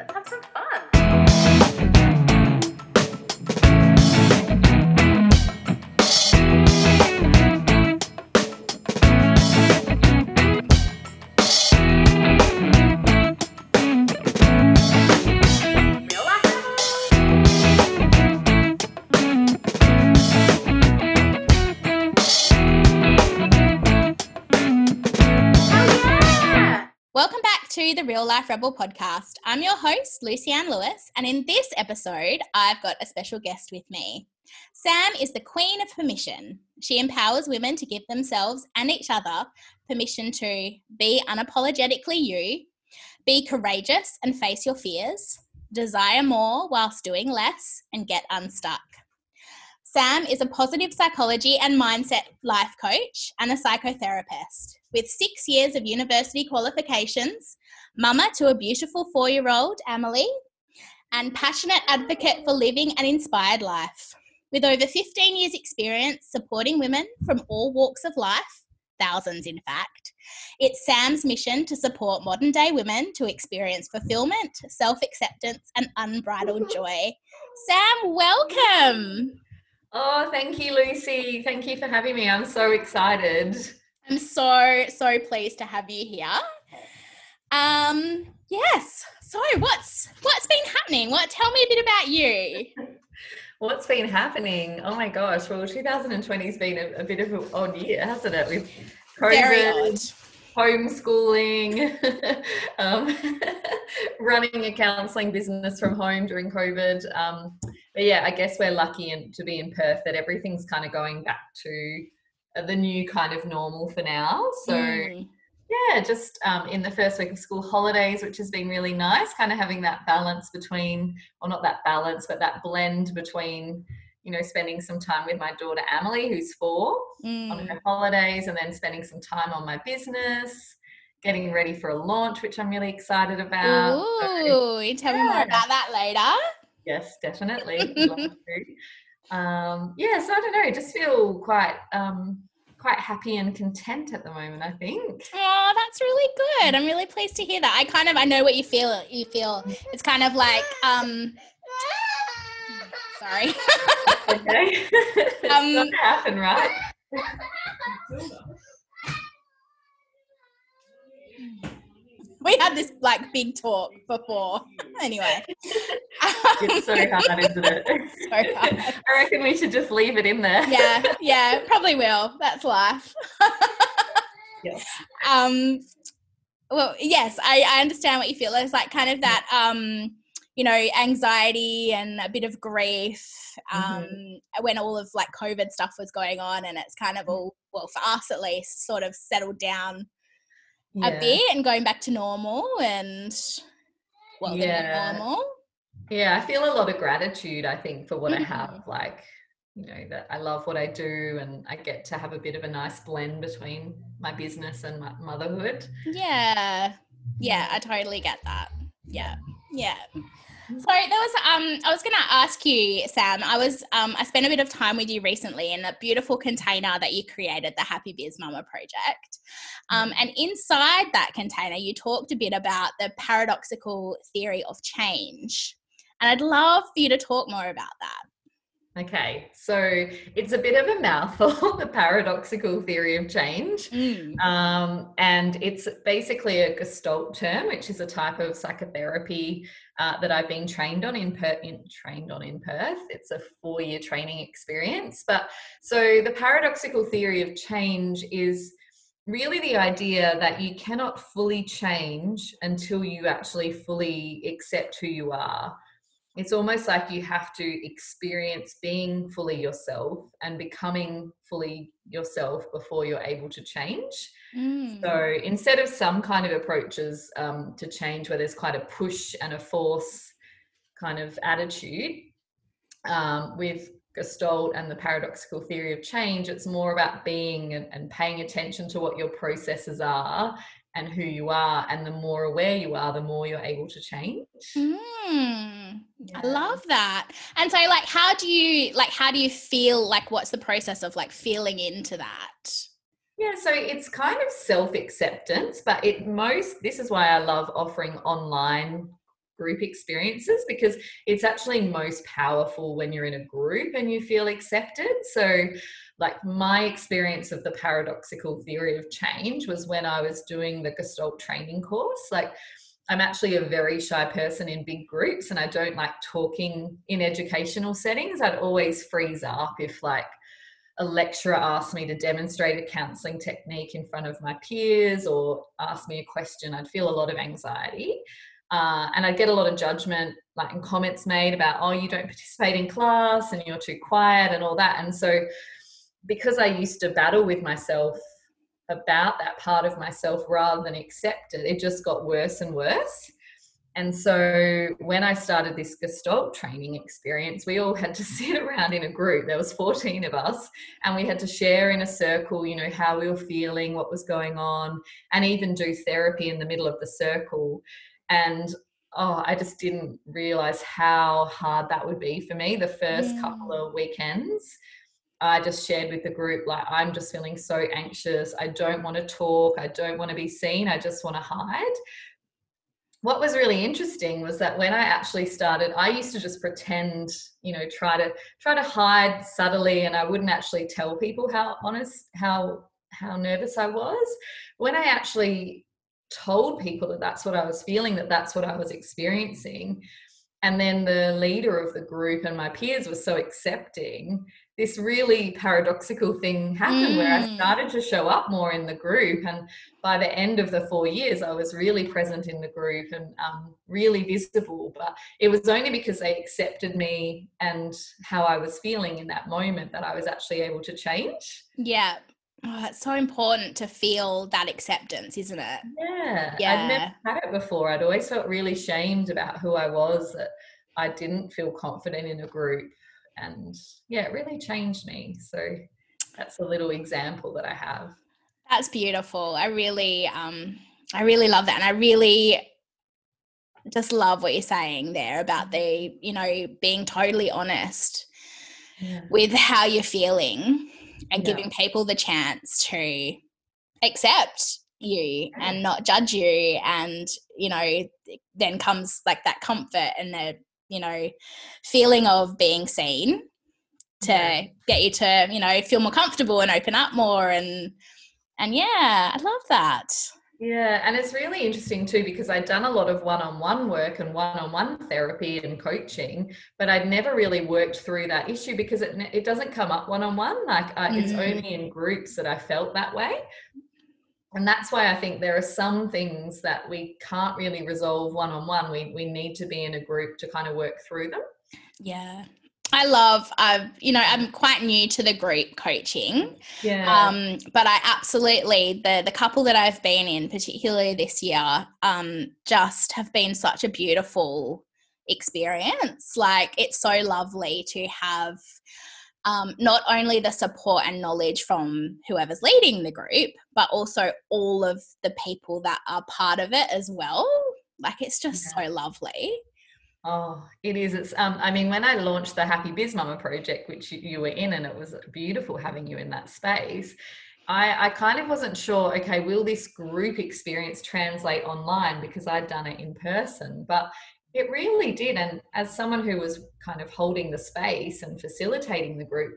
Let's have some Real Life Rebel podcast. I'm your host, Lucy Anne Lewis, and in this episode, I've got a special guest with me. Sam is the queen of permission. She empowers women to give themselves and each other permission to be unapologetically you, be courageous and face your fears, desire more whilst doing less, and get unstuck. Sam is a positive psychology and mindset life coach and a psychotherapist. With six years of university qualifications, mama to a beautiful four year old, Emily, and passionate advocate for living an inspired life. With over 15 years' experience supporting women from all walks of life, thousands in fact, it's Sam's mission to support modern day women to experience fulfillment, self acceptance, and unbridled joy. Sam, welcome. Oh, thank you, Lucy. Thank you for having me. I'm so excited. I'm so so pleased to have you here. Um, yes. So what's what's been happening? What tell me a bit about you? What's been happening? Oh my gosh. Well, 2020 has been a, a bit of an odd year, hasn't it? With COVID, homeschooling, um, running a counselling business from home during COVID. Um, but yeah, I guess we're lucky in, to be in Perth that everything's kind of going back to the new kind of normal for now. So. Mm, Yeah, just um, in the first week of school holidays, which has been really nice, kind of having that balance between, or not that balance, but that blend between, you know, spending some time with my daughter Emily, who's four, on mm. her holidays, and then spending some time on my business, getting ready for a launch, which I'm really excited about. So, Ooh, you tell me more about that later. yes, definitely. would love to. um, yeah, so I don't know, just feel quite. Um, quite happy and content at the moment i think Oh, that's really good. I'm really pleased to hear that. I kind of I know what you feel. You feel it's kind of like um sorry. okay it's Um, not happen right we had this like big talk before. anyway. it's so hard isn't it So hard. i reckon we should just leave it in there yeah, yeah, probably will. That's life. Yes. Um, well, yes, I, I understand what you feel. It's like kind of that, um, you know, anxiety and a bit of grief um, when all of like COVID stuff was going on, and it's kind of all, well, for us at least, sort of settled down a bit and going back to normal and well, Yeah. normal. yeah i feel a lot of gratitude i think for what i Mhm. have like you know that i love what i do and i get to have a bit of a nice blend between my business and my motherhood Yeah. Yeah, I totally get that. Yeah. Yeah. So there was um I was gonna ask you, Sam, I was um I spent a bit of time with you recently in a beautiful container that you created, the Happy Biz Mama project. Um, and inside that container you talked a bit about the paradoxical theory of change. And I'd love for you to talk more about that. Okay so it's a bit of a mouthful the paradoxical theory of change Mm. Um, and it's basically a Gestalt term, which is a type of psychotherapy uh, that I've been trained on in, per- in trained on in Perth. It's a four-year training experience. But so the paradoxical theory of change is really the idea that you cannot fully change until you actually fully accept who you are. It's almost like you have to experience being fully yourself and becoming fully yourself before you're able to change. Mm. So instead of some kind of approaches um, to change where there's quite a push and a force kind of attitude, um, with Gestalt and the paradoxical theory of change, it's more about being and, and paying attention to what your processes are and who you are. And the more aware you are, the more you're able to change. Mm. I love that. And so like how do you like how do you feel like what's the process of like feeling into that? Yeah, so it's kind of self acceptance, but it most, this is why I love offering online group experiences because it's actually most powerful when you're in a group and you feel accepted. So, like my experience of the paradoxical theory of change was when I was doing the Gestalt training course. Like, I'm actually a very shy person in big groups and I don't like talking in educational settings. I'd always freeze up if, like, a lecturer asked me to demonstrate a counseling technique in front of my peers or asked me a question, I'd feel a lot of anxiety. Uh, and I'd get a lot of judgment, like in comments made about, oh, you don't participate in class and you're too quiet and all that. And so, because I used to battle with myself about that part of myself rather than accept it, it just got worse and worse. And so when I started this Gestalt training experience, we all had to sit around in a group. There was 14 of us, and we had to share in a circle, you know, how we were feeling, what was going on, and even do therapy in the middle of the circle. And oh, I just didn't realize how hard that would be for me the first yeah. couple mm. of weekends. I just shared with the group, like, I'm just feeling so anxious. I don't want to talk. I don't want to be seen. I just want to hide what was really interesting was that when I actually started, I used to just pretend, you know, try to try to hide subtly, and I wouldn't actually tell people how honest, how how nervous I was. When I actually told people that that's what I was feeling, that that's what I was experiencing, and then the leader of the group and my peers were so accepting, this really paradoxical thing happened mm. where I mm. started to show up more in the group. And by the end of the four years, I was really present in the group and um, really visible. But it was only because they accepted me and how I was feeling in that moment that I was actually able to change. Yeah. Oh, it's so important to feel that acceptance, isn't it? Yeah. Yeah. I'd never had it before. I'd always felt really shamed about who I was, that I didn't feel confident in a group and yeah it really changed me so that's a little example that i have that's beautiful i really um i really love that and i really just love what you're saying there about the you know being totally honest yeah. with how you're feeling and yeah. giving people the chance to accept you yeah. and not judge you and you know then comes like that comfort and the you know, feeling of being seen to yeah. get you to, you know, feel more comfortable and open up more and and yeah, I love that. Yeah, and it's really interesting too because I'd done a lot of one on one work and one on one therapy and coaching, but I'd never really worked through that issue because it, it doesn't come up one on one. Like uh, mm-hmm. it's only in groups that I felt that way and that's why I think there are some things that we can't really resolve one on one. We we need to be in a group to kind of work through them. Yeah. I love I've you know I'm quite new to the group coaching. Yeah. Um but I absolutely the the couple that I've been in particularly this year um just have been such a beautiful experience. Like it's so lovely to have um, not only the support and knowledge from whoever's leading the group, but also all of the people that are part of it as well. Like it's just yeah. so lovely. Oh, it is. It's um I mean when I launched the Happy Biz Mama project, which you, were in and it was beautiful having you in that space. I, I kind of wasn't sure, okay, will this group experience translate online because I'd done it in person? But it really did. And as someone who was kind of holding the space and facilitating the group,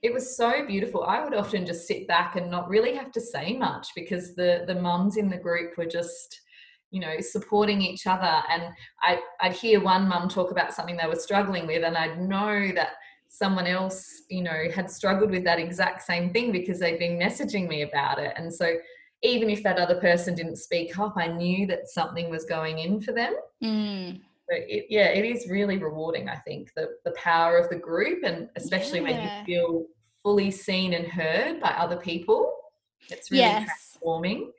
it was so beautiful. I would often just sit back and not really have to say much because the the mums in the group were just you know supporting each other and I, i'd hear one mum talk about something they were struggling with and i'd know that someone else you know had struggled with that exact same thing because they'd been messaging me about it and so even if that other person didn't speak up, I knew that something was going in for them. Mm. But it, yeah, it is really rewarding. I think the the power of the group, and especially yeah. when you feel fully seen and heard by other people, it's really yes. transforming.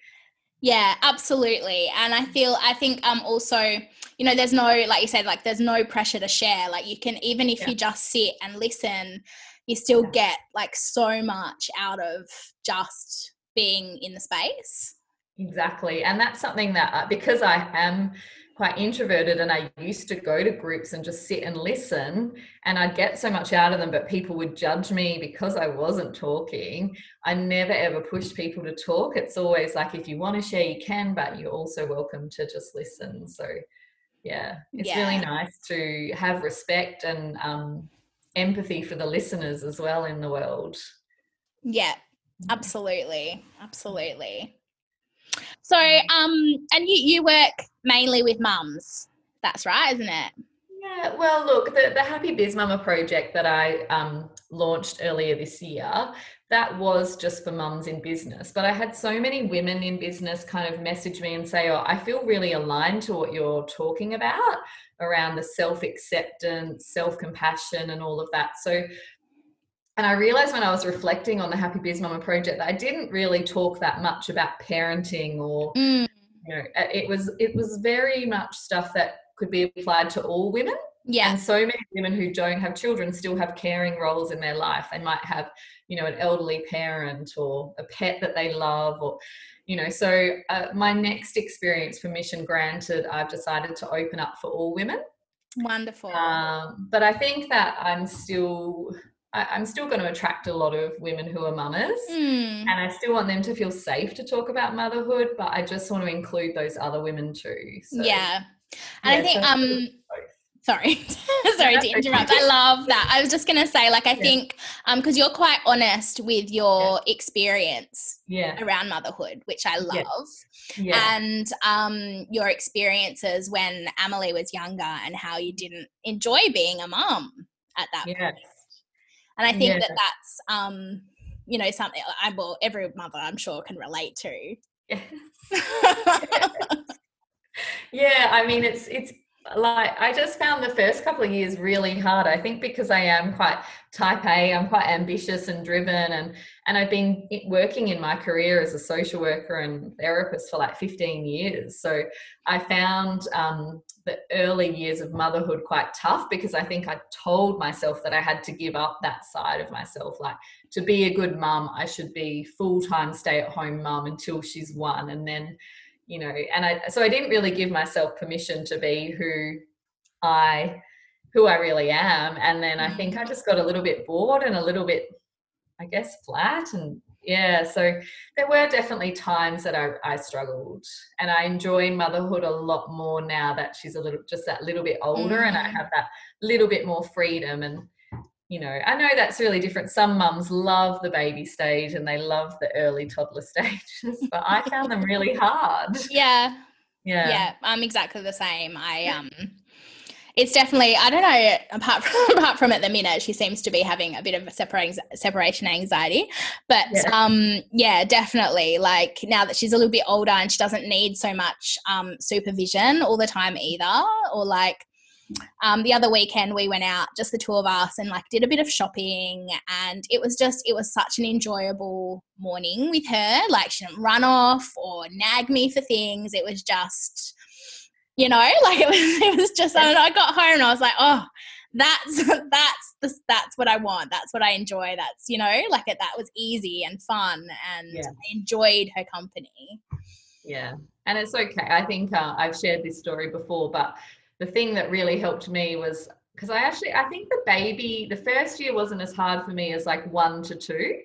Yeah, absolutely. And I feel I think um also, you know, there's no like you said, like there's no pressure to share. Like you can even if yeah. you just sit and listen, you still yeah. get like so much out of just being in the space. Exactly. And that's something that, uh, because I am quite introverted and I used to go to groups and just sit and listen and I'd get so much out of them, but people would judge me because I wasn't talking. I never ever pushed people to talk. It's always like if you want to share, you can, but you're also welcome to just listen. So yeah it's Yeah. really nice to have respect and um, empathy for the listeners as well in the world Yeah, absolutely, absolutely. So, um, and you you work mainly with mums. That's right, isn't it? Yeah, well, look, the, the Happy Biz Mama project that I um, launched earlier this year, that was just for mums in business. But I had so many women in business kind of message me and say, Oh, I feel really aligned to what you're talking about around the self acceptance, self compassion, and all of that. So, and I realized when I was reflecting on the Happy Biz Mama project that I didn't really talk that much about parenting or Mm, you know uh, it was it was very much stuff that could be applied to all women. Yeah, and so many women who don't have children still have caring roles in their life they might have you know an elderly parent or a pet that they love or you know so uh, my next experience permission granted i've decided to open up for all women. Wonderful. um, but i think that i'm still I, i'm still going to attract a lot of women who are mamas Mm, and I still want them to feel safe to talk about motherhood, but I just want to include those other women too. So, yeah, and I think so- um sorry. Sorry to interrupt. I love that. I was just going to say like i Yeah. think um because you're quite honest with your experience yeah, around motherhood which i love. Yeah, and um your experiences when Emily was younger and how you didn't enjoy being a mum at that yeah, and i think Yeah. that that's um you know something i well every mother i'm sure can relate to yeah. yeah. I mean, it's it's like I just found the first couple of years really hard. I think because I am quite type A, I'm quite ambitious and driven, and and I've been working in my career as a social worker and therapist for like 15 years. So I found um, the early years of motherhood quite tough because I think I told myself that I had to give up that side of myself. Like to be a good mum, I should be full time stay at home mum until she's one, and then you know and i so i didn't really give myself permission to be who i who i really am. And then i think i just got a little bit bored and a little bit i guess flat. And yeah so there were definitely times that i, I struggled. And i enjoy motherhood a lot more now that she's a little just that little bit older and i Mm. have that little bit more freedom. And you know i know that's really different. Some mums love the baby stage and they love the early toddler stages but i found them really hard. Yeah. Yeah. Yeah i'm exactly the same. I um it's definitely i don't know apart from apart from at the minute she seems to be having a bit of a separating separation anxiety but Yeah. um yeah definitely like now that she's a little bit older and she doesn't need so much um supervision all the time either or like um, the other weekend we went out just the two of us and like did a bit of shopping and it was just it was such an enjoyable morning with her. Like she didn't run off or nag me for things. It was just you know like it was it was just and i got home and i was like oh that's that's the, that's what i want. That's what i enjoy. That's you know like it, that was easy and fun and Yeah. i enjoyed her company. Yeah, and it's okay. I think uh, I've shared this story before, but the thing that really helped me was because I actually I think the baby the first year wasn't as hard for me as like one to two.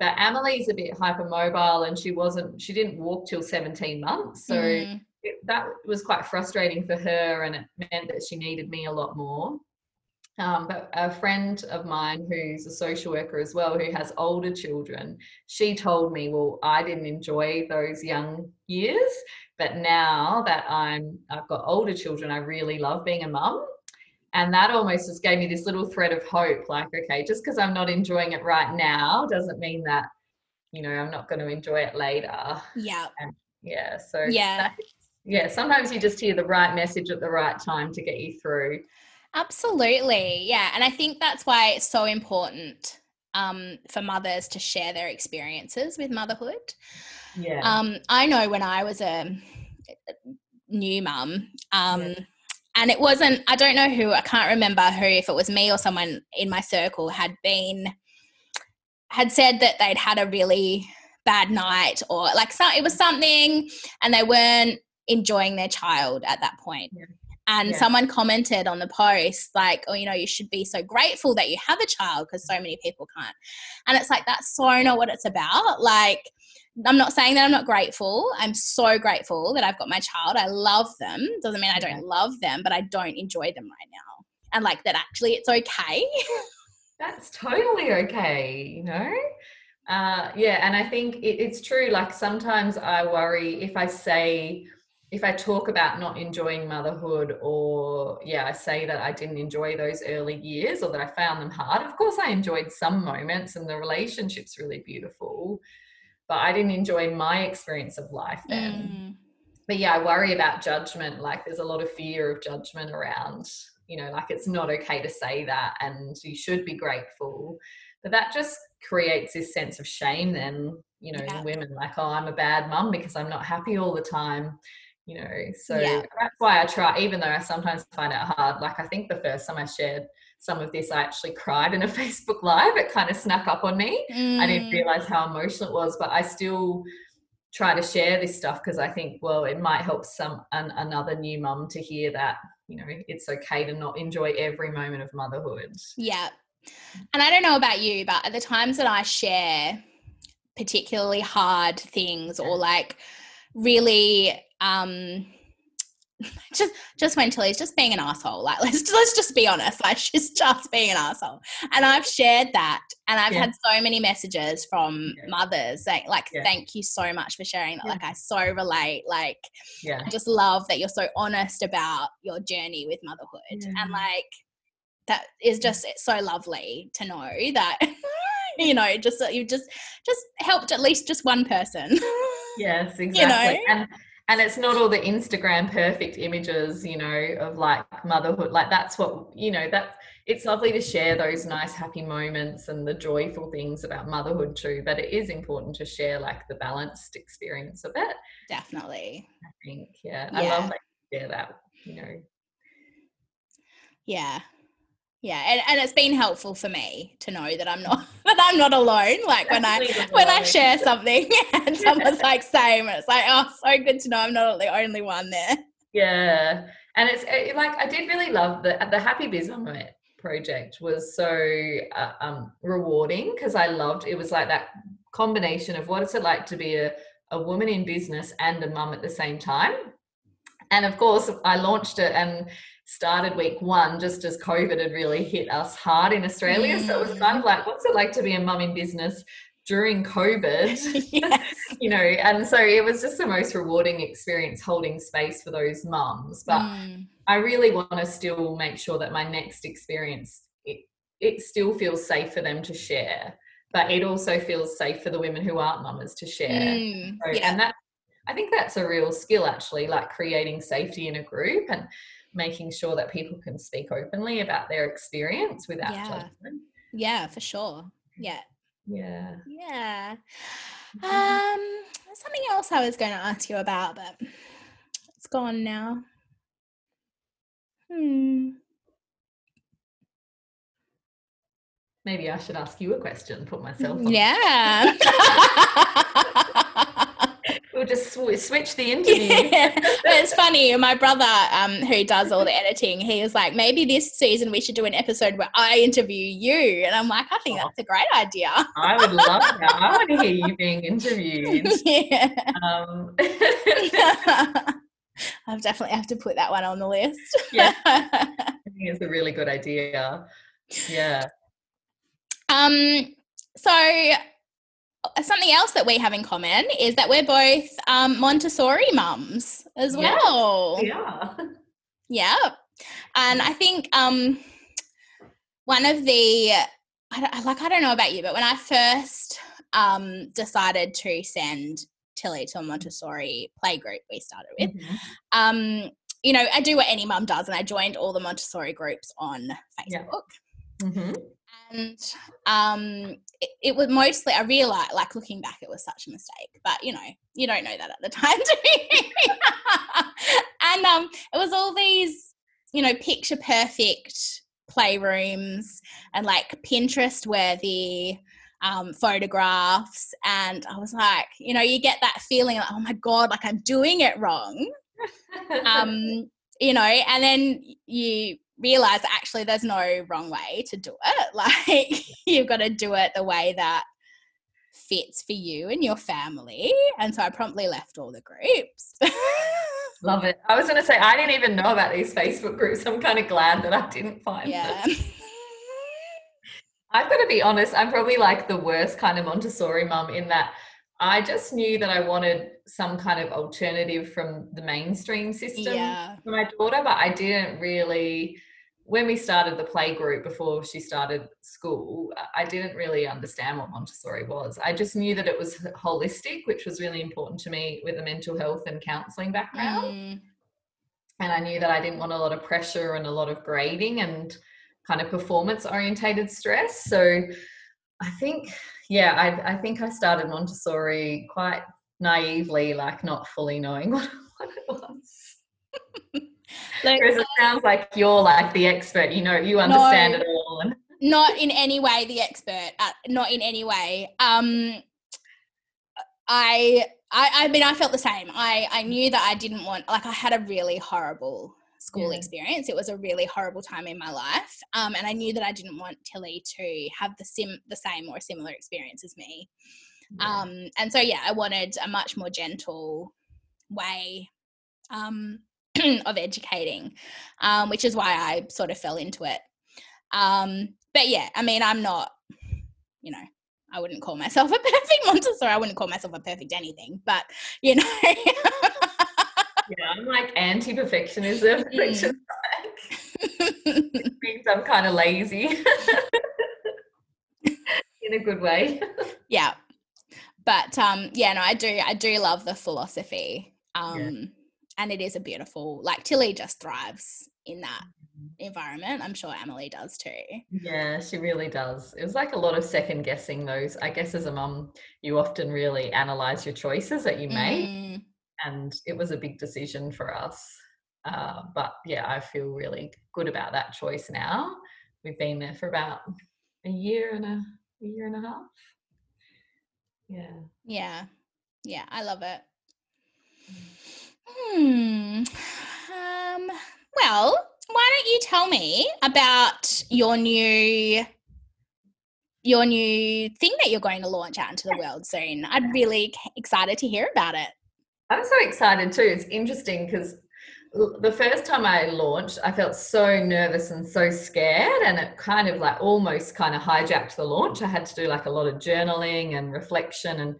But Emily's a bit hypermobile and she wasn't she didn't walk till 17 months. So Mm, it, that was quite frustrating for her and it meant that she needed me a lot more. Um, but a friend of mine who's a social worker as well, who has older children, she told me, well, I didn't enjoy those young years, but now that I'm I've got older children, I really love being a mum. And that almost just gave me this little thread of hope, like, okay, just because I'm not enjoying it right now doesn't mean that, you know, I'm not going to enjoy it later. yeah Yeah. So Yeah. that- yeah, sometimes you just hear the right message at the right time to get you through. Absolutely. Yeah. And I think that's why it's so important um, for mothers to share their experiences with motherhood. Yeah. Um, I know when I was a new mum, um, Yeah. and it wasn't, I don't know who, I can't remember who, if it was me or someone in my circle had been, had said that they'd had a really bad night or like so, it was something and they weren't enjoying their child at that point. Yeah. And Yeah. someone commented on the post, like, oh, you know, you should be so grateful that you have a child because so many people can't. And it's like, that's so not what it's about. Like, I'm not saying that I'm not grateful. I'm so grateful that I've got my child. I love them. Doesn't mean I don't love them, but I don't enjoy them right now. And like that actually it's okay. That's totally okay, you know? Uh, yeah, and I think it, it's true. Like sometimes I worry if I say, if I talk about not enjoying motherhood, or yeah, I say that I didn't enjoy those early years or that I found them hard. Of course, I enjoyed some moments and the relationship's really beautiful, but I didn't enjoy my experience of life then. Mm, But yeah, I worry about judgment. Like there's a lot of fear of judgment around, you know, like it's not okay to say that and you should be grateful. But that just creates this sense of shame then, you know, Yeah. in women like, oh, I'm a bad mum because I'm not happy all the time, you know. So Yeah. that's why I try, even though I sometimes find it hard. Like I think the first time I shared some of this, I actually cried in a Facebook Live. It kind of snuck up on me. I didn't mm, realize how emotional it was, but I still try to share this stuff because I think, well, it might help some an, another new mum to hear that you know it's okay to not enjoy every moment of motherhood. Yeah. And I don't know about you, but at the times that I share particularly hard things or like really um just just when Tilly's just being an asshole. Like let's let's just be honest. Like she's just being an asshole. And I've shared that and I've Yeah. had so many messages from Yeah. mothers saying like Yeah. thank you so much for sharing that. Like I so relate. Like Yeah, I just love that you're so honest about your journey with motherhood. And like that is just it's so lovely to know that you know, just that you've just just helped at least just one person. yes, exactly. know? And and it's not all the Instagram perfect images, you know, of like motherhood. Like that's what you know. That it's lovely to share those nice, happy moments and the joyful things about motherhood too. But it is important to share like the balanced experience of it. Definitely. I think, yeah, I love that. you share that, you know. Yeah. Yeah. And, and it's been helpful for me to know that I'm not that I'm not alone. Like when I when I share something and someone's like same, it's like, oh so good to know I'm not the only one there. Yeah, and it's it, like I did really love the the Happy Biz Mum project was so uh, um, rewarding because I loved it was like that combination of what it's it like to be a, a woman in business and a mum at the same time. And of course, I launched it and started week one just as COVID had really hit us hard in Australia. So it was kind of like, what's it like to be a mum in business during COVID? yes. you know, and so it was just the most rewarding experience holding space for those mums. But Mm, I really want to still make sure that my next experience it, it still feels safe for them to share, but it also feels safe for the women who aren't mamas to share. mm, So- yeah. And that I think that's a real skill actually, like creating safety in a group and making sure that people can speak openly about their experience without Yeah. judgment. Yeah, for sure. Yeah. Yeah. Yeah. Mhm. Um, there's something else I was going to ask you about, but it's gone now. Hmm. Maybe I should ask you a question, put myself on. Yeah. We'll just sw- switch the interview. yeah. But it's funny. My brother, um, who does all the editing, he was like, maybe this season we should do an episode where I interview you. And I'm like, I think that's a great idea. I would love that. I want to hear you being interviewed. yeah. Um, I'll definitely have to put that one on the list. Yeah. I think it's a really good idea. Yeah. Um, so something else that we have in common is that we're both um, Montessori mums as well. Yeah. Yeah. And I think um, one of the, I don't, like, I don't know about you, but when I first um, decided to send Tilly to a Montessori playgroup we started with, Mhm. um, you know, I do what any mum does, and I joined all the Montessori groups on Yeah. Facebook. And um it, it was mostly i realized like looking back it was such a mistake but you know you don't know that at the time do you? and um it was all these you know picture perfect playrooms and like pinterest worthy um, photographs and i was like you know you get that feeling like oh my god like i'm doing it wrong um you know and then you realize actually there's no wrong way to do it like you've got to do it the way that fits for you and your family. And so I promptly left all the groups. Love it. I was going to say, I didn't even know about these Facebook groups. I'm kind of glad that I didn't find yeah. them. I've got to be honest, I'm probably like the worst kind of Montessori mum in that I just knew that I wanted some kind of alternative from the mainstream system Yeah. for my daughter, but I didn't really. When we started the play group before she started school, I didn't really understand what Montessori was. I just knew that it was holistic, which was really important to me with a mental health and counseling background. Mm, And I knew that I didn't want a lot of pressure and a lot of grading and kind of performance orientated stress. So I think, yeah, I, I think I started Montessori quite naively, like not fully knowing what, what it was. Like, Whereas it sounds like you're like the expert, you know, you understand it all. Not in any way the expert uh, not in any way um I, I i mean i felt the same i i knew that i didn't want like i had a really horrible school Yeah. experience it was a really horrible time in my life um and i knew that i didn't want tilly to have the sim the same or similar experience as me yeah. um and so yeah i wanted a much more gentle way um of educating um which is why i sort of fell into it. Um but yeah i mean i'm not you know i wouldn't call myself a perfect montessori i wouldn't call myself a perfect anything but you know. Yeah, I'm like anti perfectionism, which is like, means I'm kind of lazy. In a good way. yeah. But um yeah no i do i do love the philosophy. Um and it is a beautiful like tilly just thrives in that environment i'm sure emily does too Yeah, she really does. It was like a lot of second guessing those. I guess as a mum, you often really analyze your choices that you make, Mm, and it was a big decision for us. Uh, but yeah, I feel really good about that choice now. We've been there for about a year and a, a year and a half. Yeah. yeah yeah i love it hmm um well why don't you tell me about your new your new thing that you're going to launch out into the world soon i'd really excited to hear about it I'm so excited too. It's interesting because the first time I launched, I felt so nervous and so scared, and it kind of like almost kind of hijacked the launch. I had to do like a lot of journaling and reflection and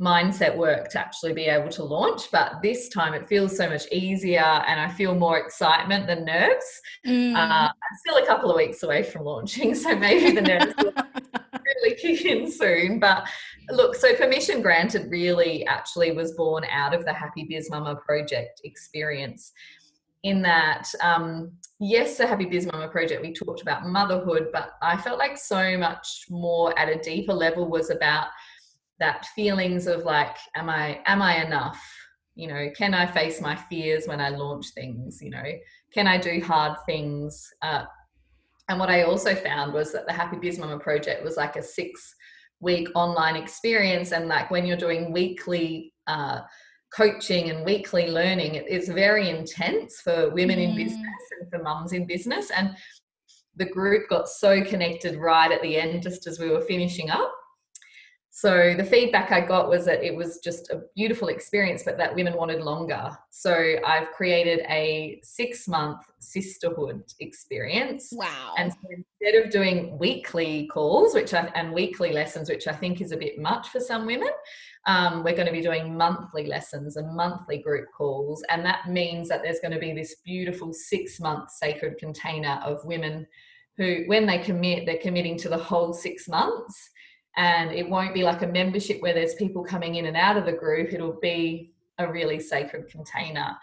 mindset work to actually be able to launch. But this time it feels so much easier, and I feel more excitement than nerves. Mm. Uh, I'm still a couple of weeks away from launching, so maybe the nerves will really kick in soon. But look, so permission granted really actually was born out of the Happy Biz Mama project experience. In that, um, yes, the Happy Biz Mama project, we talked about motherhood, but I felt like so much more at a deeper level was about that feelings of like, am I, am I enough? You know, can I face my fears when I launch things? You know, can I do hard things? Uh, and what I also found was that the Happy Biz Mama project was like a six week online experience. And like when you're doing weekly uh, coaching and weekly learning, it is very intense for women in Mm. business and for mums in business. And the group got so connected right at the end, just as we were finishing up. So the feedback I got was that it was just a beautiful experience, but that women wanted longer. So I've created a six month sisterhood experience. wow And so instead of doing weekly calls, which I, and weekly lessons, which I think is a bit much for some women, um, we're going to be doing monthly lessons and monthly group calls. And that means that there's going to be this beautiful six month sacred container of women who, when they commit, they're committing to the whole six months. And it won't be like a membership where there's people coming in and out of the group. It'll be a really sacred container.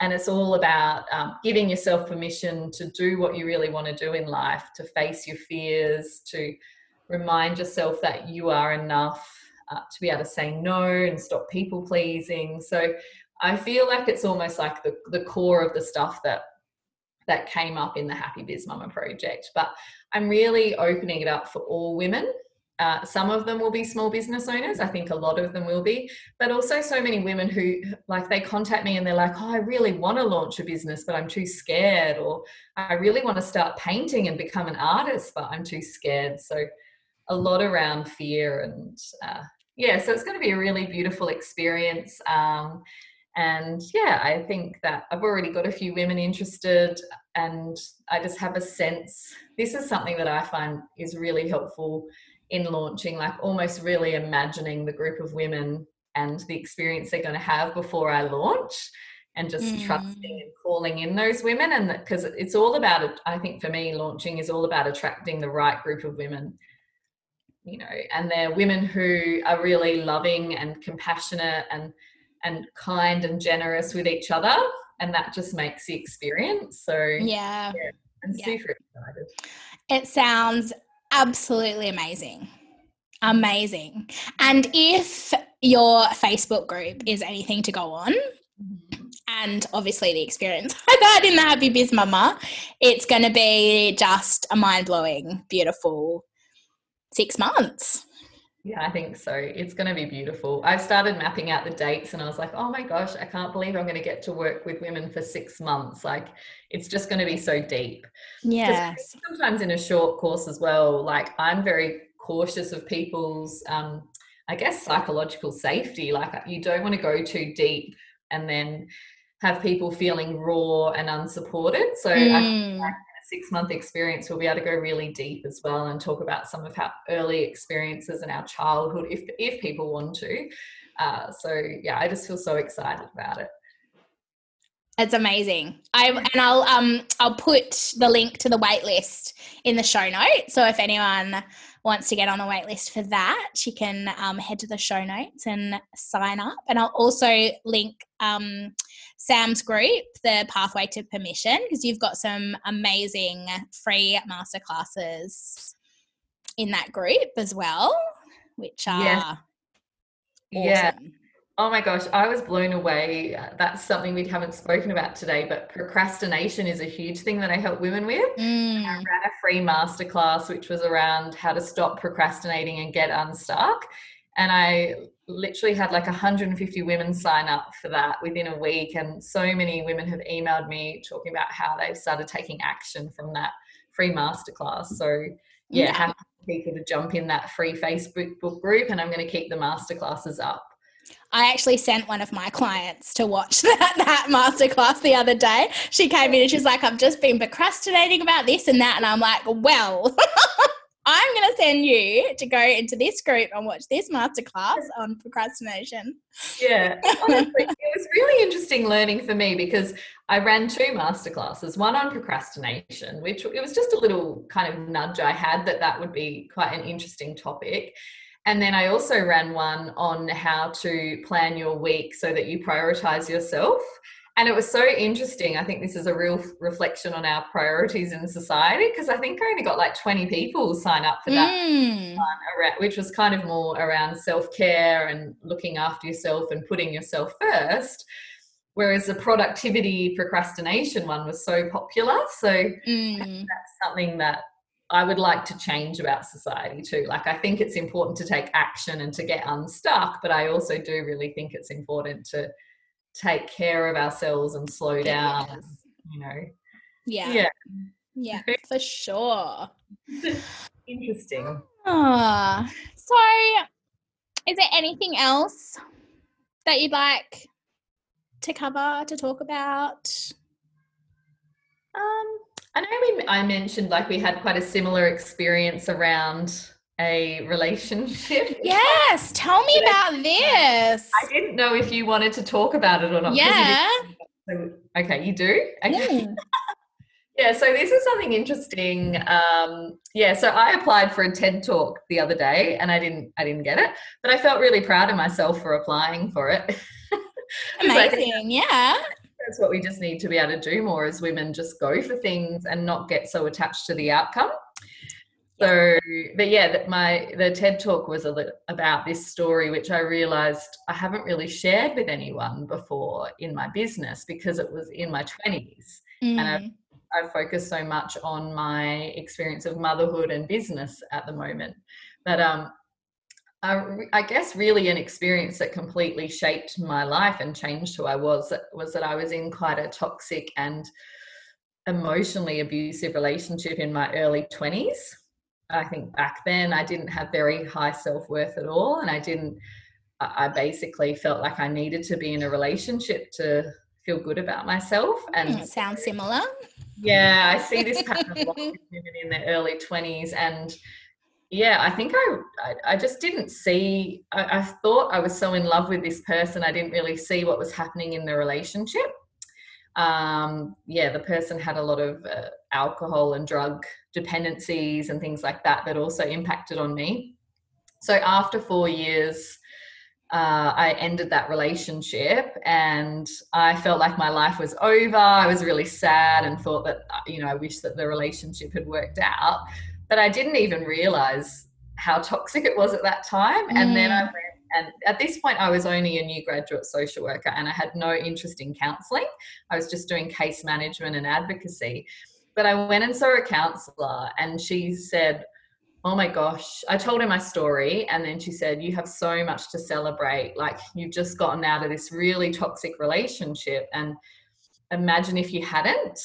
And it's all about um, giving yourself permission to do what you really want to do in life to face your fears to remind yourself that you are enough uh, to be able to say no and stop people pleasing. So i feel like it's almost like the, the core of the stuff that that came up in the happy biz mama project. But i'm really opening it up for all women uh, some of them will be small business owners i think a lot of them will be but also so many women who like they contact me and they're like oh i really want to launch a business but i'm too scared or i really want to start painting and become an artist but i'm too scared so a lot around fear and uh, yeah, so it's going to be a really beautiful experience. Um, and yeah, I think that I've already got a few women interested, and I just have a sense this is something that I find is really helpful in launching, like almost really imagining the group of women and the experience they're going to have before I launch and just Mm. trusting and calling in those women and because it's all about it i think for me launching is all about attracting the right group of women you know and they're women who are really loving and compassionate and and kind and generous with each other and that just makes the experience so Yeah. i'm yeah. super excited It sounds absolutely amazing. Amazing. And if your Facebook group is anything to go on, and obviously the experience I've had in the Happy Biz Mama, it's going to be just a mind blowing, beautiful six months. Yeah, I think so. It's going to be beautiful. I've started mapping out the dates and I was like, oh my gosh, I can't believe I'm going to get to work with women for six months. Like, it's just going to be so deep. Yeah. Sometimes in a short course as well, like, I'm very cautious of people's, um, I guess, psychological safety. Like, you don't want to go too deep and then have people feeling raw and unsupported. So, I Mm, six month experience, we'll be able to go really deep as well and talk about some of our early experiences in our childhood if, if people want to. Uh, so, yeah, I just feel so excited about it. it's amazing. I and I'll um I'll put the link to the wait list in the show notes. So if anyone wants to get on the wait list for that, she can um, head to the show notes and sign up. And I'll also link um, Sam's group, the Pathway to Permission, because you've got some amazing free masterclasses in that group as well, which are Yes. awesome. Yeah. Oh my gosh, I was blown away. That's something we haven't spoken about today, but procrastination is a huge thing that I help women with. I Mm, ran a free masterclass which was around how to stop procrastinating and get unstuck. And I literally had like 150 women sign up for that within a week. And so many women have emailed me talking about how they've started taking action from that free masterclass. So, yeah, Yeah. happy for people to jump in that free Facebook book group. And I'm going to keep the masterclasses up. I actually sent one of my clients to watch that, that masterclass the other day. She came in and she's like, I've just been procrastinating about this and that. And I'm like, well, I'm going to send you to go into this group and watch this masterclass on procrastination. Yeah, honestly, it was really interesting learning for me because I ran two masterclasses, one on procrastination, which it was just a little kind of nudge I had that that would be quite an interesting topic. And then I also ran one on how to plan your week so that you prioritize yourself. And it was so interesting. I think this is a real reflection on our priorities in society because I think I only got like 20 people sign up for that Mm, which was kind of more around self care and looking after yourself and putting yourself first. Whereas the productivity procrastination one was so popular. So mm, that's something that I would like to change about society too. Like, I think it's important to take action and to get unstuck, but I also do really think it's important to take care of ourselves and slow down, you know. Yeah. Yeah. Yeah, for sure. Interesting. Ah, so is there anything else that you'd like to cover, to talk about? Um, I know we, I mentioned like we had quite a similar experience around a relationship. Yes, tell me about this. I didn't know if you wanted to talk about it or not. you Yeah. Okay, you do? Okay. Mm. Yeah, so this is something interesting. Um, yeah, so I applied for a TED talk the other day and I didn't I didn't get it, but I felt really proud of myself for applying for it. Amazing. Yeah. That's what we just need to be able to do more as women just go for things and not get so attached to the outcome so but yeah that my the ted talk was a about this story which i realized i haven't really shared with anyone before in my business because it was in my 20s I- Mm. I focus so much on my experience of motherhood and business at the moment. But um, I, I guess really an experience that completely shaped my life and changed who I was was that I was in quite a toxic and emotionally abusive relationship in my early 20s. I think back then I didn't have very high self worth at all. And I didn't, I basically felt like I needed to be in a relationship to feel good about myself. And Mm, sounds similar. yeah, I see this pattern with women in their early 20s. And yeah, I think I, I, I just didn't see, I, I thought I was so in love with this person, I didn't really see what was happening in the relationship. Um, yeah, the person had a lot of uh, alcohol and drug dependencies and things like that that also impacted on me. So after four years, uh, I ended that relationship and I felt like my life was over. I was really sad and thought that, uh, you know, I wish that the relationship had worked out. But I didn't even realize how toxic it was at that time. And then I mm. went, and at this point, I was only a new graduate social worker and I had no interest in counseling. I was just doing case management and advocacy. But I went and saw a counselor and she said, oh my gosh i told her my story and then she said you have so much to celebrate like you've just gotten out of this really toxic relationship and imagine if you hadn't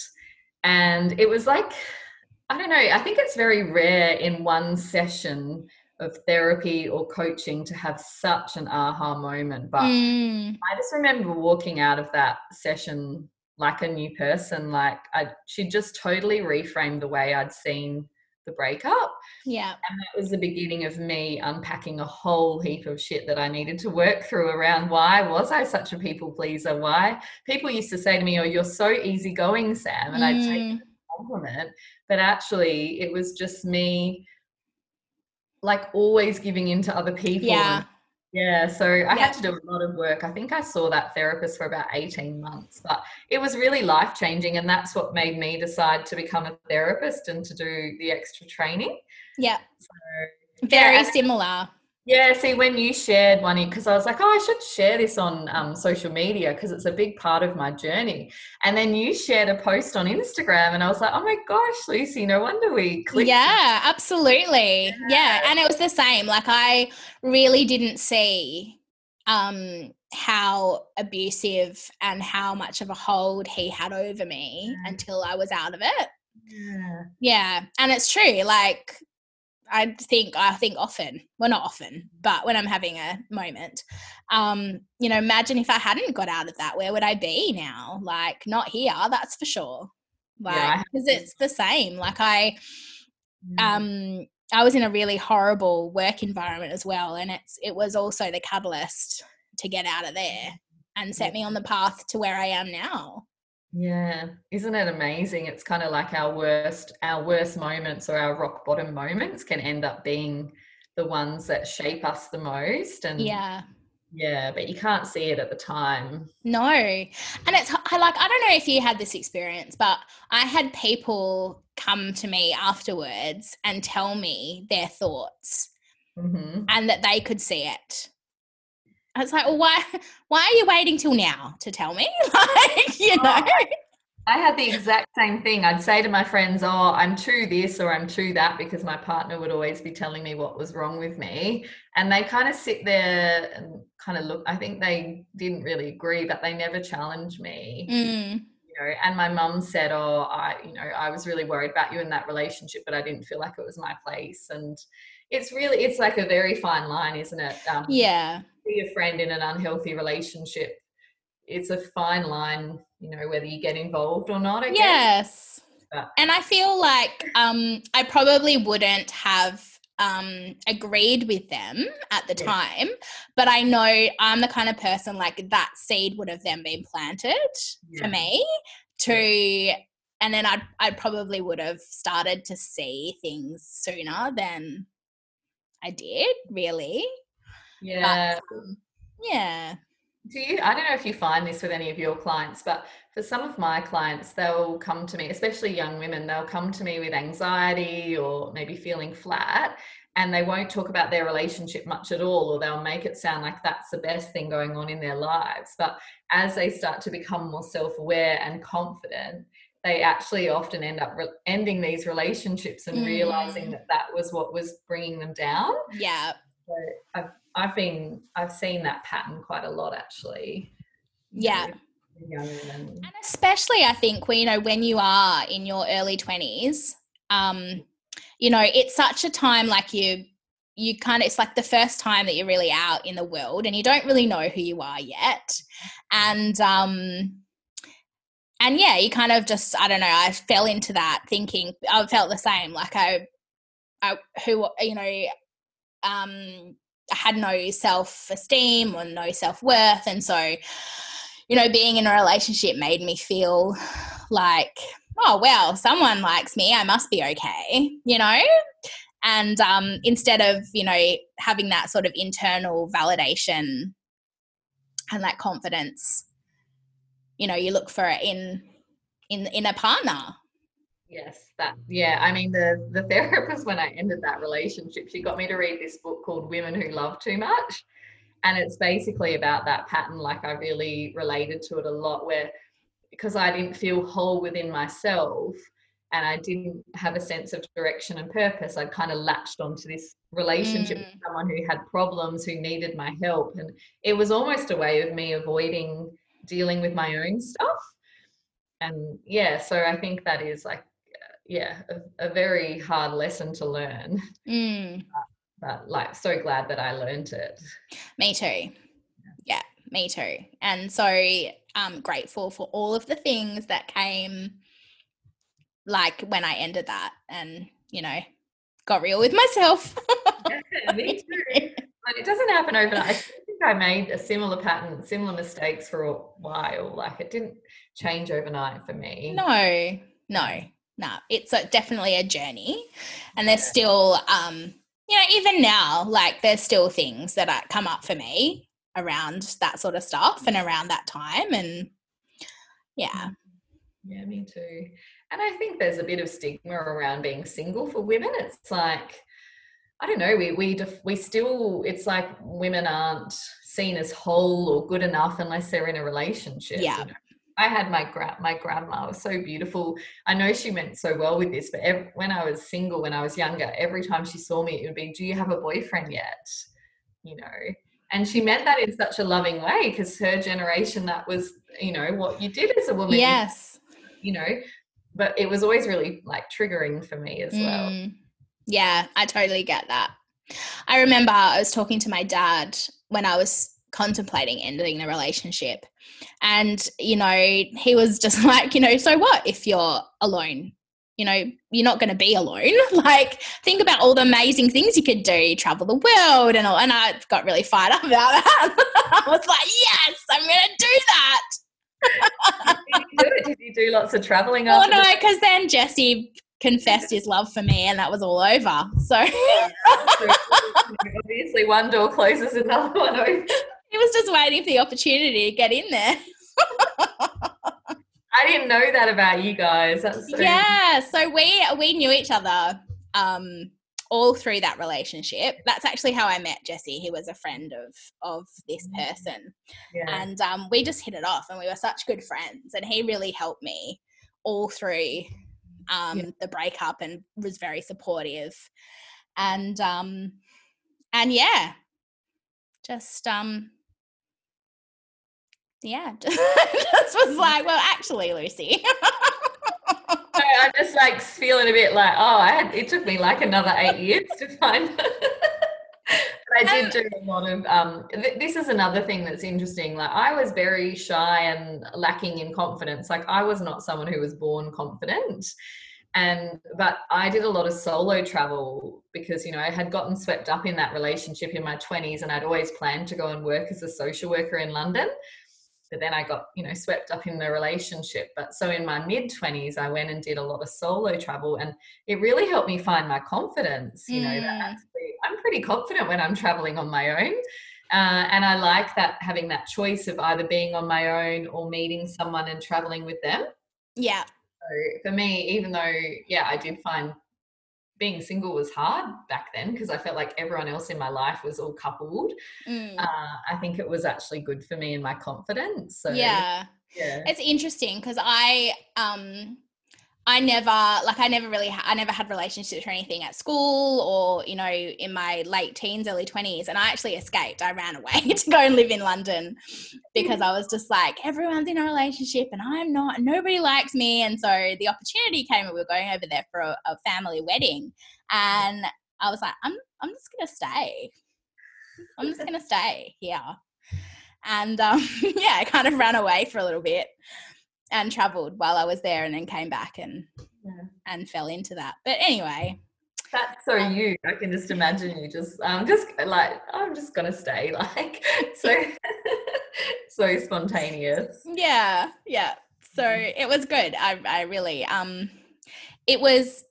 and it was like i don't know i think it's very rare in one session of therapy or coaching to have such an aha moment but Mm, i just remember walking out of that session like a new person like i she just totally reframed the way i'd seen the breakup yeah. and that was the beginning of me unpacking a whole heap of shit that I needed to work through around why was I such a people pleaser? Why people used to say to me, Oh, you're so easygoing, Sam. And I'd take Mm, it as a compliment. But actually, it was just me like always giving in to other people. yeah. yeah. So I Yeah. had to do a lot of work. I think I saw that therapist for about 18 months, but it was really life changing. And that's what made me decide to become a therapist and to do the extra training. Yeah. So Very and- similar. Yeah, see, when you shared one, because I was like, oh, I should share this on um, social media because it's a big part of my journey. And then you shared a post on Instagram, and I was like, oh my gosh, Lucy, no wonder we clicked. Yeah, absolutely. Yeah. And it was the same. Like I really didn't see um how abusive and how much of a hold he had over me until I was out of it. Yeah. Yeah. And it's true. Like I think I think often, well not often, but when I'm having a moment, um, you know, imagine if I hadn't got out of that, where would I be now? Like not here, that's for sure. Yeah, Like because it's the same. Like I Mm. um I was in a really horrible work environment as well and it's it was also the catalyst to get out of there and set me on the path to where I am now. Yeah, isn't it amazing? It's kind of like our worst, our worst moments or our rock bottom moments can end up being the ones that shape us the most. And Yeah. yeah, but you can't see it at the time. No. And it's I like I don't know if you had this experience, but I had people come to me afterwards and tell me their thoughts hmm and that they could see it. I was like, well, why why are you waiting till now to tell me? like, you know. Oh, I had the exact same thing. I'd say to my friends, Oh, I'm too this or I'm too that because my partner would always be telling me what was wrong with me. And they kind of sit there and kind of look. I think they didn't really agree, but they never challenged me. Mm, You know, and my mum said, Oh, I, you know, I was really worried about you in that relationship, but I didn't feel like it was my place. And it's really, it's like a very fine line, isn't it? Um, yeah. Be a friend in an unhealthy relationship it's a fine line you know whether you get involved or not I. Yes. But- And I feel like um, I probably wouldn't have um, agreed with them at the Yeah. time, but I know I'm the kind of person like that seed would have then been planted Yeah. for me to, and then I'd, I probably would have started to see things sooner than I did, really. Yeah Um, yeah. do you i don't know if you find this with any of your clients but for some of my clients they'll come to me especially young women they'll come to me with anxiety or maybe feeling flat and they won't talk about their relationship much at all or they'll make it sound like that's the best thing going on in their lives but as they start to become more self-aware and confident they actually often end up re- ending these relationships and realizing Mm. that that was what was bringing them down Yeah. so I've I've been I've seen that pattern quite a lot actually. Yeah. know, with Young women. And especially, I think, when, you know, when you are in your early 20s, um, you know, it's such a time like you you kind of it's like the first time that you're really out in the world and you don't really know who you are yet. And um and yeah, you kind of just I don't know, I fell into that thinking I felt the same like I I who you know um had no self-esteem or no self-worth and so you know being in a relationship made me feel like oh well, someone likes me i must be okay you know? And um, instead of you know having that sort of internal validation and that confidence you know you look for it in in in a partner Yes, that yeah. I mean, the the therapist when I ended that relationship, she got me to read this book called Women Who Love Too Much, and it's basically about that pattern. Like I really related to it a lot, where because I didn't feel whole within myself, and I didn't have a sense of direction and purpose, I kind of latched onto this relationship Mm. with someone who had problems, who needed my help, and it was almost a way of me avoiding dealing with my own stuff. And yeah, so I think that is like yeah a, a very hard lesson to learn. Mm, but like so glad that i learned it. Me too. Yeah me too. And so i'm grateful for all of the things that came like when i ended that and you know got real with myself. Yeah, me too. But it doesn't happen overnight. I think i made a similar pattern similar mistakes for a while. Like it didn't change overnight for me. No no no it's a, definitely a journey. And there's still um you know even now like there's still things that are, come up for me around that sort of stuff and around that time and yeah. Yeah me too. And i think there's a bit of stigma around being single for women. It's like i don't know we we def- we still it's like women aren't seen as whole or good enough unless they're in a relationship you Yeah. know. I had my gra- my grandma was so beautiful. I know she meant so well with this, but ev- when I was single, when I was younger, every time she saw me, it would be, "Do you have a boyfriend yet?" You know, and she meant that in such a loving way because her generation, that was you know what you did as a woman. yes You know, but it was always really like triggering for me as well. Mm. Yeah, I totally get that. I remember I was talking to my dad when I was contemplating ending the relationship. And, you know, he was just like, you know, so what if you're alone? You know, you're not going to be alone. like, think about all the amazing things you could do, travel the world and all. And I got really fired up about that. I was like, yes, I'm going to do that. Did you do it? Did you do lots of traveling? Oh, no, the- because then Jesse confessed his love for me and that was all over. So. Obviously, one door closes, another one opens. He was just waiting for the opportunity to get in there. I didn't know that about you guys. So Yeah, so we we knew each other um all through that relationship. That's actually how I met Jesse. He was a friend of of this person, yeah. and um, we just hit it off, and we were such good friends. And he really helped me all through um, Yeah. the breakup, and was very supportive. And um, and yeah, just um, yeah, just was like, well, actually, Lucy. I'm just like feeling a bit like, oh, I had, it took me like another eight years to find. but I did do a lot of. Um, th- this is another thing that's interesting. Like I was very shy and lacking in confidence. Like I was not someone who was born confident. And but I did a lot of solo travel because you know I had gotten swept up in that relationship in my 20s and I'd always planned to go and work as a social worker in London but then I got, you know, swept up in the relationship. But so in my mid 20s, I went and did a lot of solo travel and it really helped me find my confidence. You know, Mm. that actually I'm pretty confident when I'm traveling on my own. Uh, and I like that having that choice of either being on my own or meeting someone and traveling with them. yeah, So for me, even though, yeah, I did find being single was hard back then because I felt like everyone else in my life was all coupled. mm, Uh, I think it was actually good for me and my confidence. So yeah. yeah. It's interesting because I um I never like I never really I never had relationships or anything at school or you know in my late teens early 20s and I actually escaped. I ran away to go and live in London because I was just like everyone's in a relationship and I'm not and nobody likes me. And so the opportunity came and we were going over there for a, a family wedding. And I was like I'm I'm just going to stay. I'm just going to stay here. And um, yeah I kind of ran away for a little bit and traveled while I was there and then came back and Yeah. and fell into that. But anyway, That's so Um, you. I can just imagine you just um just like I'm just gonna stay like so so spontaneous. yeah, yeah. So it was good. I I really um it was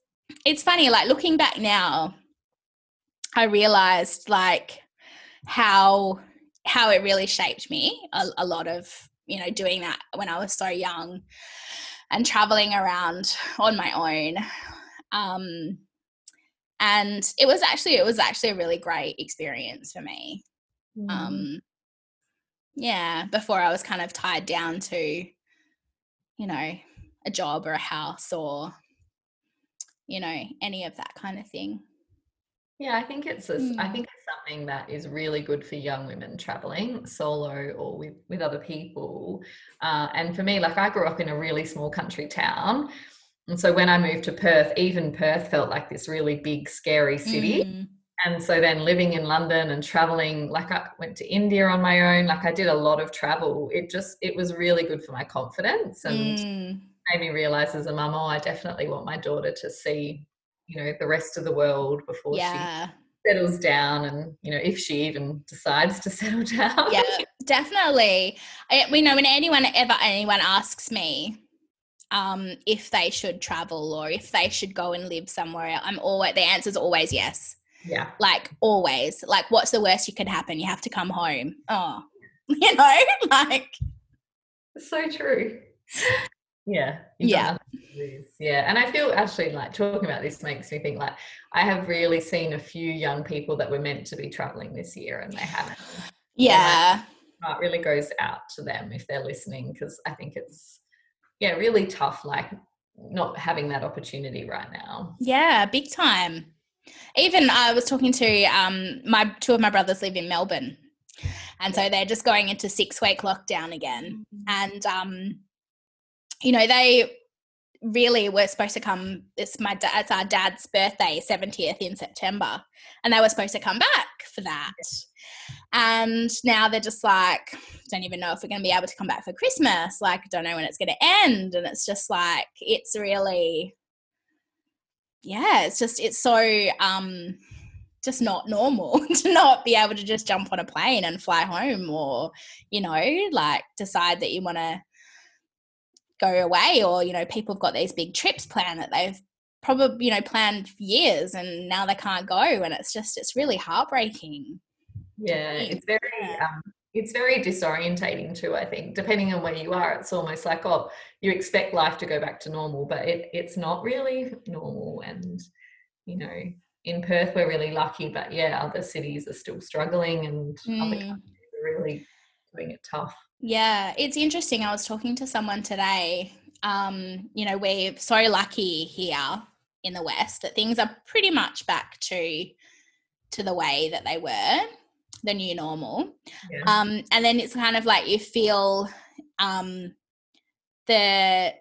it's funny like looking back now I realized like how how it really shaped me a, a lot of you know doing that when I was so young and traveling around on my own. Um and it was actually it was actually a really great experience for me. Mm. um yeah before i was kind of tied down to you know a job or a house or you know any of that kind of thing Yeah, I think it's a, s- I Mm. think it's something that is really good for young women traveling solo or with with other people. Uh, and for me, like I grew up in a really small country town, and so when I moved to Perth, even Perth felt like this really big, scary city. Mm, And so then living in London and traveling, like I went to India on my own, like I did a lot of travel. It just it was really good for my confidence and mm, made me realize as a mum, oh, I definitely want my daughter to see, you know, the rest of the world before she settles down and you know if she even decides to settle down. Yeah definitely. I, we know when anyone ever anyone asks me um if they should travel or if they should go and live somewhere i'm always the answer is always yes. Yeah. Like always. Like what's the worst you could happen? You have to come home. Oh you know like so true yeah Yeah. got nothing to lose. yeah and i feel actually like talking about this makes me think like i have really seen a few young people that were meant to be traveling this year and they haven't. Yeah. it really goes out to them if they're listening because i think it's yeah really tough like not having that opportunity right now. Yeah big time. Even i was talking to um my two of my brothers live in melbourne and so they're just going into six week lockdown again and um you know they really were supposed to come it's my it's our dad's birthday 70th in september and they were supposed to come back for that. And now they're just like don't even know if we're going to be able to come back for christmas like don't know when it's going to end and it's just like it's really yeah it's just it's so um just not normal to not be able to just jump on a plane and fly home or you know like decide that you want to go away or you know people have got these big trips planned that they've probably you know planned for years and now they can't go and it's just it's really heartbreaking Yeah, it's very Yeah. um, it's very disorientating too. I think depending on where you are, it's almost like oh, you expect life to go back to normal, but it it's not really normal. And you know, in Perth we're really lucky, but yeah, other cities are still struggling, and other Mm. countries are really doing it tough. Yeah, it's interesting. I was talking to someone today. Um, you know, we're so lucky here in the West that things are pretty much back to to the way that they were, the new normal. Yeah. Um, and then it's kind of like you feel um the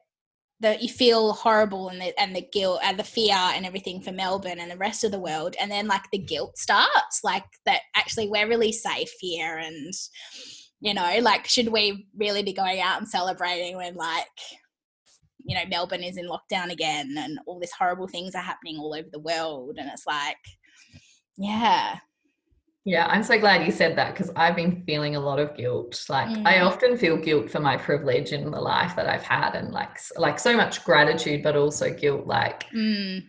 the you feel horrible and the and the guilt and the fear and everything for Melbourne and the rest of the world. And then like the guilt starts, like that actually we're really safe here and you know, like should we really be going out and celebrating when like you know, Melbourne is in lockdown again and all these horrible things are happening all over the world and it's like yeah. Yeah, I'm so glad you said that because I've been feeling a lot of guilt. Like I Mm. often feel guilt for my privilege in the life that I've had, and like like so much gratitude, but also guilt. Like Mm,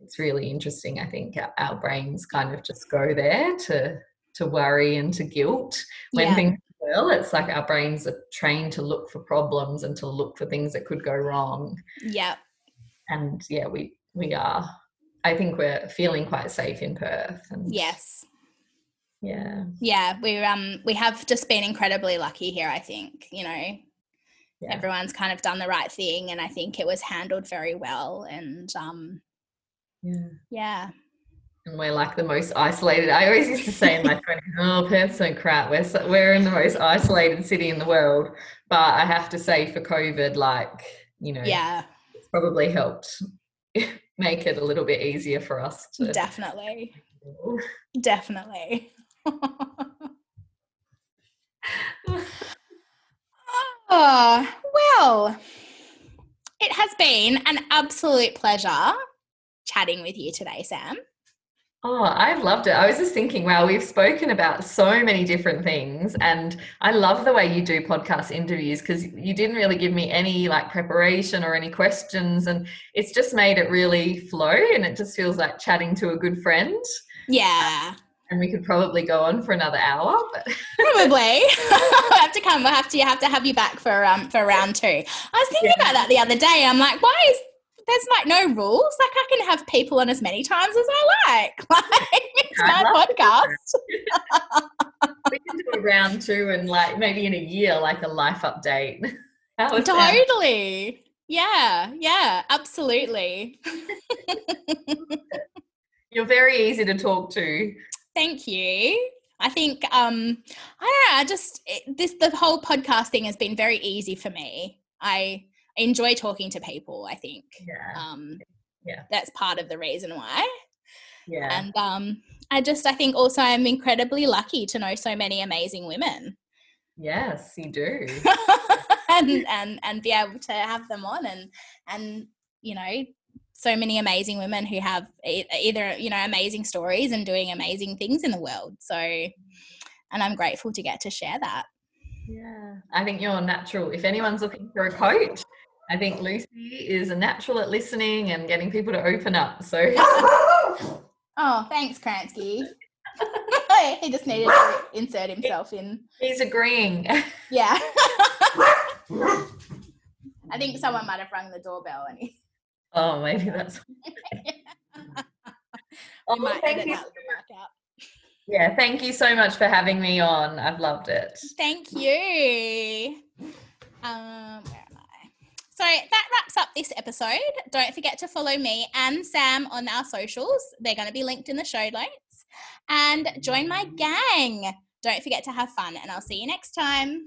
it's really interesting. I think our brains kind of just go there to to worry and to guilt when Yeah. things go well. It's like our brains are trained to look for problems and to look for things that could go wrong. yeah. And yeah, we we are. I think we're feeling quite safe in Perth. And Yes. yeah. yeah we're um we have just been incredibly lucky here i think you know Yeah. everyone's kind of done the right thing and i think it was handled very well and um Yeah. yeah And we're like the most isolated. I always used to say in my 20s, oh, Perth's so crap. We're, so, we're in the most isolated city in the world. But I have to say, for COVID, like, you know, yeah it's probably helped make it a little bit easier for us to. definitely definitely oh well it has been an absolute pleasure chatting with you today sam Oh, I've loved it. I was just thinking, wow, we've spoken about so many different things. And I love the way you do podcast interviews because you didn't really give me any like preparation or any questions. And it's just made it really flow. And it just feels like chatting to a good friend. yeah And we could probably go on for another hour. But Probably. we'll have to come. We'll have to. You have to have you back for um for round two. I was thinking Yeah. about that the other day. I'm like, why is there's like no rules? Like I can have people on as many times as I like. Like it's my love to do podcast. we can do a round two and like maybe in a year, like a life update. Was that? Totally. Yeah. Yeah. Absolutely. You're very easy to talk to. Thank you. I think um I don't know. I just it, this the whole podcast thing has been very easy for me. I enjoy talking to people. I think. Yeah. um Yeah. that's part of the reason why Yeah. and um i just i think also i'm incredibly lucky to know so many amazing women Yes, you do. and and and be able to have them on and and you know so many amazing women who have e- either you know amazing stories and doing amazing things in the world so and i'm grateful to get to share that Yeah, I think you're natural. If anyone's looking for a coach, I think Lucy is a natural at listening and getting people to open up. So oh thanks kransky he just needed to insert himself in he's agreeing. Yeah. I think someone might have rung the doorbell and he, Oh, maybe that's. Oh, we might thank you. that little mark out. Yeah, thank you so much for having me on. I've loved it. Thank you. Um, where am I? So that wraps up this episode. Don't forget to follow me and Sam on our socials. They're going to be linked in the show notes. And join my gang. Don't forget to have fun, and I'll see you next time.